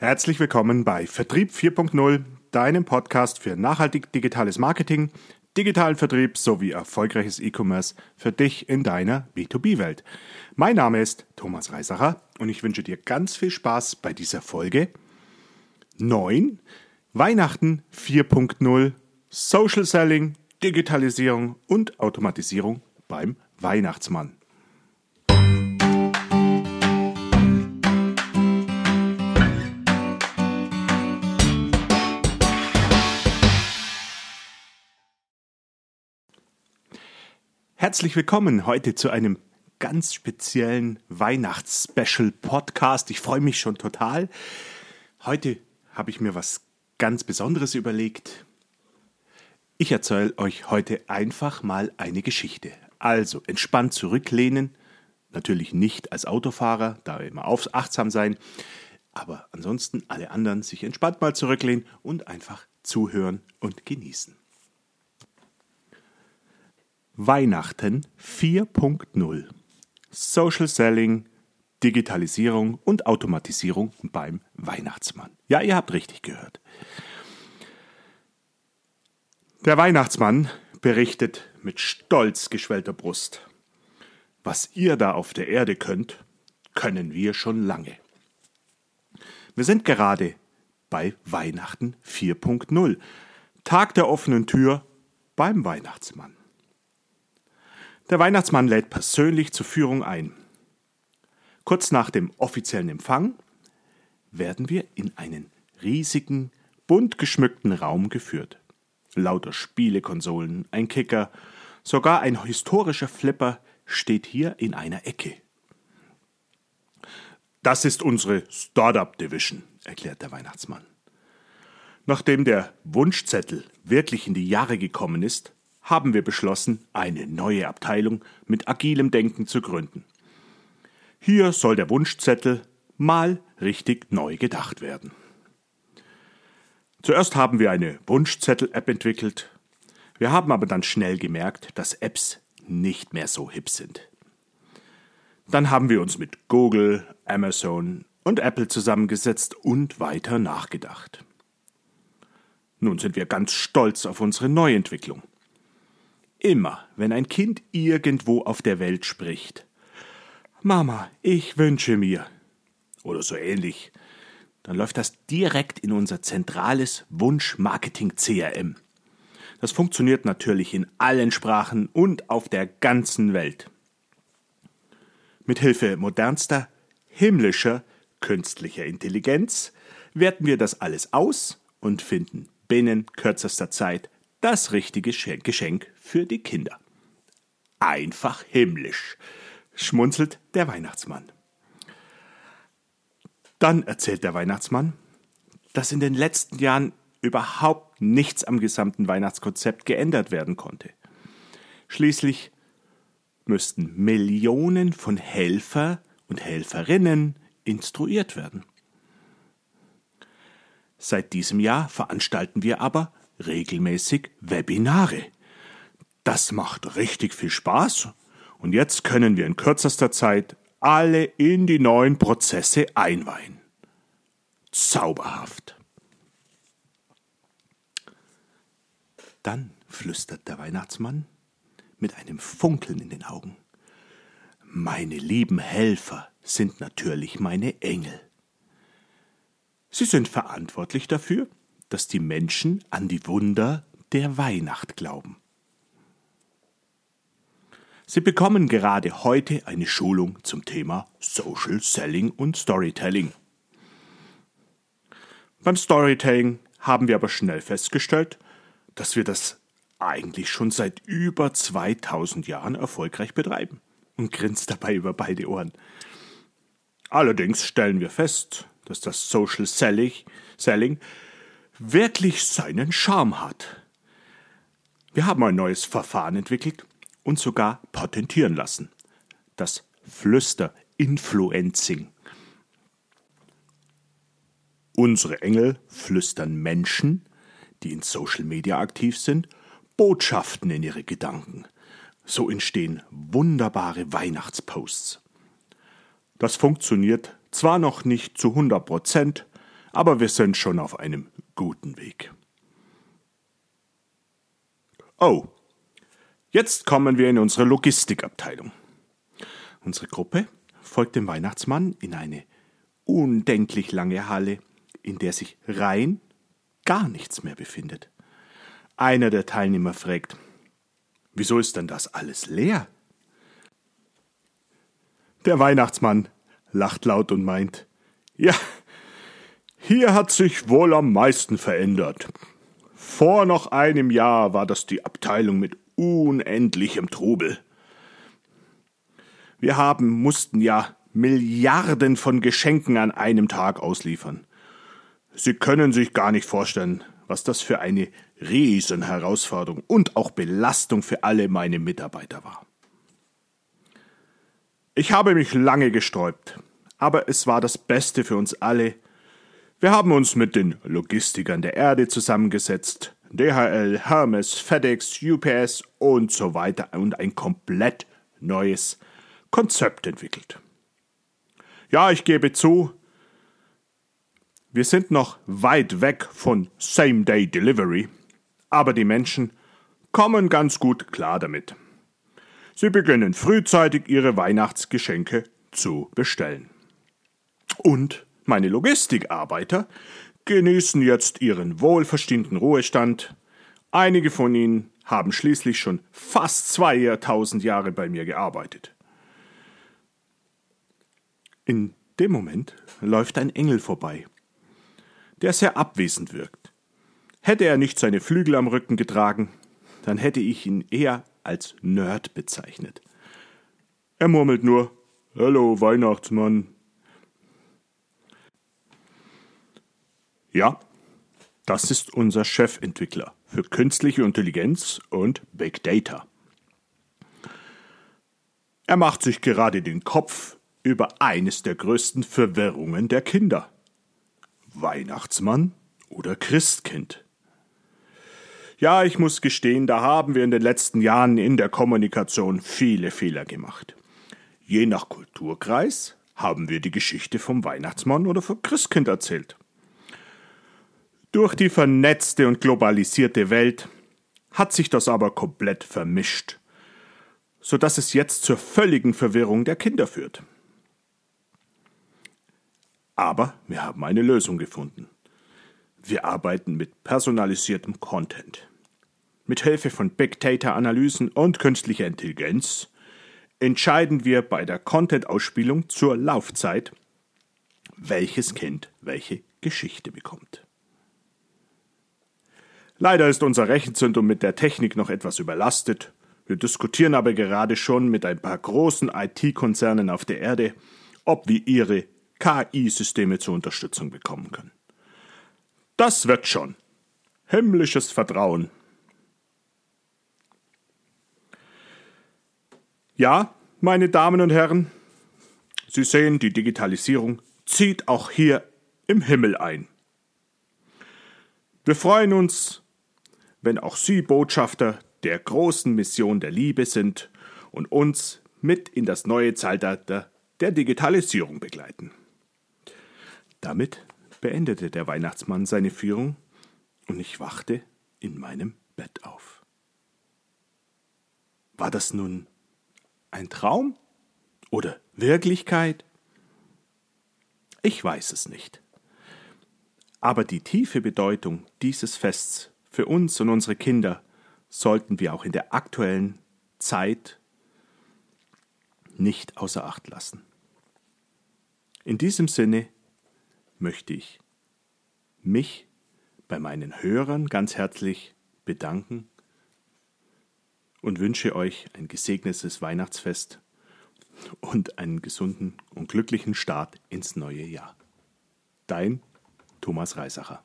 Herzlich willkommen bei Vertrieb 4.0, deinem Podcast für nachhaltig digitales Marketing, digitalen Vertrieb sowie erfolgreiches E-Commerce für dich in deiner B2B-Welt. Mein Name ist Thomas Reisacher und ich wünsche dir ganz viel Spaß bei dieser Folge 9 Weihnachten 4.0 Social Selling, Digitalisierung und Automatisierung beim Weihnachtsmann. Herzlich willkommen heute zu einem ganz speziellen Weihnachts-Special-Podcast. Ich freue mich schon total. Heute habe ich mir was ganz Besonderes überlegt. Ich erzähle euch heute einfach mal eine Geschichte. Also entspannt zurücklehnen, natürlich nicht als Autofahrer, da immer auf, achtsam sein, aber ansonsten alle anderen sich entspannt mal zurücklehnen und einfach zuhören und genießen. Weihnachten 4.0 Social Selling, Digitalisierung und Automatisierung beim Weihnachtsmann. Ja, ihr habt richtig gehört. Der Weihnachtsmann berichtet mit stolz geschwellter Brust. Was ihr da auf der Erde könnt, können wir schon lange. Wir sind gerade bei Weihnachten 4.0, Tag der offenen Tür beim Weihnachtsmann. Der Weihnachtsmann lädt persönlich zur Führung ein. Kurz nach dem offiziellen Empfang werden wir in einen riesigen, bunt geschmückten Raum geführt. Lauter Spielekonsolen, ein Kicker, sogar ein historischer Flipper steht hier in einer Ecke. Das ist unsere Startup Division, erklärt der Weihnachtsmann. Nachdem der Wunschzettel wirklich in die Jahre gekommen ist, haben wir beschlossen, eine neue Abteilung mit agilem Denken zu gründen. Hier soll der Wunschzettel mal richtig neu gedacht werden. Zuerst haben wir eine Wunschzettel-App entwickelt. Wir haben aber dann schnell gemerkt, dass Apps nicht mehr so hip sind. Dann haben wir uns mit Google, Amazon und Apple zusammengesetzt und weiter nachgedacht. Nun sind wir ganz stolz auf unsere Neuentwicklung. Immer, wenn ein Kind irgendwo auf der Welt spricht. Mama, ich wünsche mir. Oder so ähnlich. Dann läuft das direkt in unser zentrales Wunsch-Marketing-CRM. Das funktioniert natürlich in allen Sprachen und auf der ganzen Welt. Mit Hilfe modernster, himmlischer, künstlicher Intelligenz werten wir das alles aus und finden binnen kürzester Zeit das richtige Geschenk für die Kinder. Einfach himmlisch, schmunzelt der Weihnachtsmann. Dann erzählt der Weihnachtsmann, dass in den letzten Jahren überhaupt nichts am gesamten Weihnachtskonzept geändert werden konnte. Schließlich müssten Millionen von Helfer und Helferinnen instruiert werden. Seit diesem Jahr veranstalten wir aber regelmäßig Webinare. Das macht richtig viel Spaß und jetzt können wir in kürzester Zeit alle in die neuen Prozesse einweihen. Zauberhaft. Dann flüstert der Weihnachtsmann mit einem Funkeln in den Augen. Meine lieben Helfer sind natürlich meine Engel. Sie sind verantwortlich dafür, dass die Menschen an die Wunder der Weihnacht glauben. Sie bekommen gerade heute eine Schulung zum Thema Social Selling und Storytelling. Beim Storytelling haben wir aber schnell festgestellt, dass wir das eigentlich schon seit über 2000 Jahren erfolgreich betreiben und grinst dabei über beide Ohren. Allerdings stellen wir fest, dass das Social Selling wirklich seinen Charme hat. Wir haben ein neues Verfahren entwickelt und sogar patentieren lassen. Das Flüster-Influencing. Unsere Engel flüstern Menschen, die in Social Media aktiv sind, Botschaften in ihre Gedanken. So entstehen wunderbare Weihnachtsposts. Das funktioniert zwar noch nicht zu 100 Prozent, aber wir sind schon auf einem guten Weg. Oh, jetzt kommen wir in unsere Logistikabteilung. Unsere Gruppe folgt dem Weihnachtsmann in eine undenklich lange Halle, in der sich rein gar nichts mehr befindet. Einer der Teilnehmer fragt, wieso ist denn das alles leer? Der Weihnachtsmann lacht laut und meint, ja, hier hat sich wohl am meisten verändert. Vor noch einem Jahr war das die Abteilung mit unendlichem Trubel. Wir haben, mussten ja Milliarden von Geschenken an einem Tag ausliefern. Sie können sich gar nicht vorstellen, was das für eine Riesenherausforderung und auch Belastung für alle meine Mitarbeiter war. Ich habe mich lange gesträubt, aber es war das Beste für uns alle. Wir haben uns mit den Logistikern der Erde zusammengesetzt, DHL, Hermes, FedEx, UPS und so weiter und ein komplett neues Konzept entwickelt. Ja, ich gebe zu, wir sind noch weit weg von Same-Day Delivery, aber die Menschen kommen ganz gut klar damit. Sie beginnen frühzeitig ihre Weihnachtsgeschenke zu bestellen. Und meine Logistikarbeiter genießen jetzt ihren wohlverdienten Ruhestand. Einige von ihnen haben schließlich schon fast 2000 Jahre bei mir gearbeitet. In dem Moment läuft ein Engel vorbei, der sehr abwesend wirkt. Hätte er nicht seine Flügel am Rücken getragen, dann hätte ich ihn eher als Nerd bezeichnet. Er murmelt nur Hallo Weihnachtsmann. Ja, das ist unser Chefentwickler für künstliche Intelligenz und Big Data. Er macht sich gerade den Kopf über eines der größten Verwirrungen der Kinder. Weihnachtsmann oder Christkind? Ja, ich muss gestehen, da haben wir in den letzten Jahren in der Kommunikation viele Fehler gemacht. Je nach Kulturkreis haben wir die Geschichte vom Weihnachtsmann oder vom Christkind erzählt. Durch die vernetzte und globalisierte Welt hat sich das aber komplett vermischt, so dass es jetzt zur völligen Verwirrung der Kinder führt. Aber wir haben eine Lösung gefunden. Wir arbeiten mit personalisiertem Content. Mit Hilfe von Big Data Analysen und künstlicher Intelligenz entscheiden wir bei der Content-Ausspielung zur Laufzeit, welches Kind welche Geschichte bekommt. Leider ist unser Rechenzentrum mit der Technik noch etwas überlastet. Wir diskutieren aber gerade schon mit ein paar großen IT-Konzernen auf der Erde, ob wir ihre KI-Systeme zur Unterstützung bekommen können. Das wird schon. Himmlisches Vertrauen. Ja, meine Damen und Herren, Sie sehen, die Digitalisierung zieht auch hier im Himmel ein. Wir freuen uns, wenn auch Sie Botschafter der großen Mission der Liebe sind und uns mit in das neue Zeitalter der Digitalisierung begleiten. Damit beendete der Weihnachtsmann seine Führung und ich wachte in meinem Bett auf. War das nun ein Traum oder Wirklichkeit? Ich weiß es nicht. Aber die tiefe Bedeutung dieses Fests für uns und unsere Kinder sollten wir auch in der aktuellen Zeit nicht außer Acht lassen. In diesem Sinne möchte ich mich bei meinen Hörern ganz herzlich bedanken und wünsche euch ein gesegnetes Weihnachtsfest und einen gesunden und glücklichen Start ins neue Jahr. Dein Thomas Reisacher.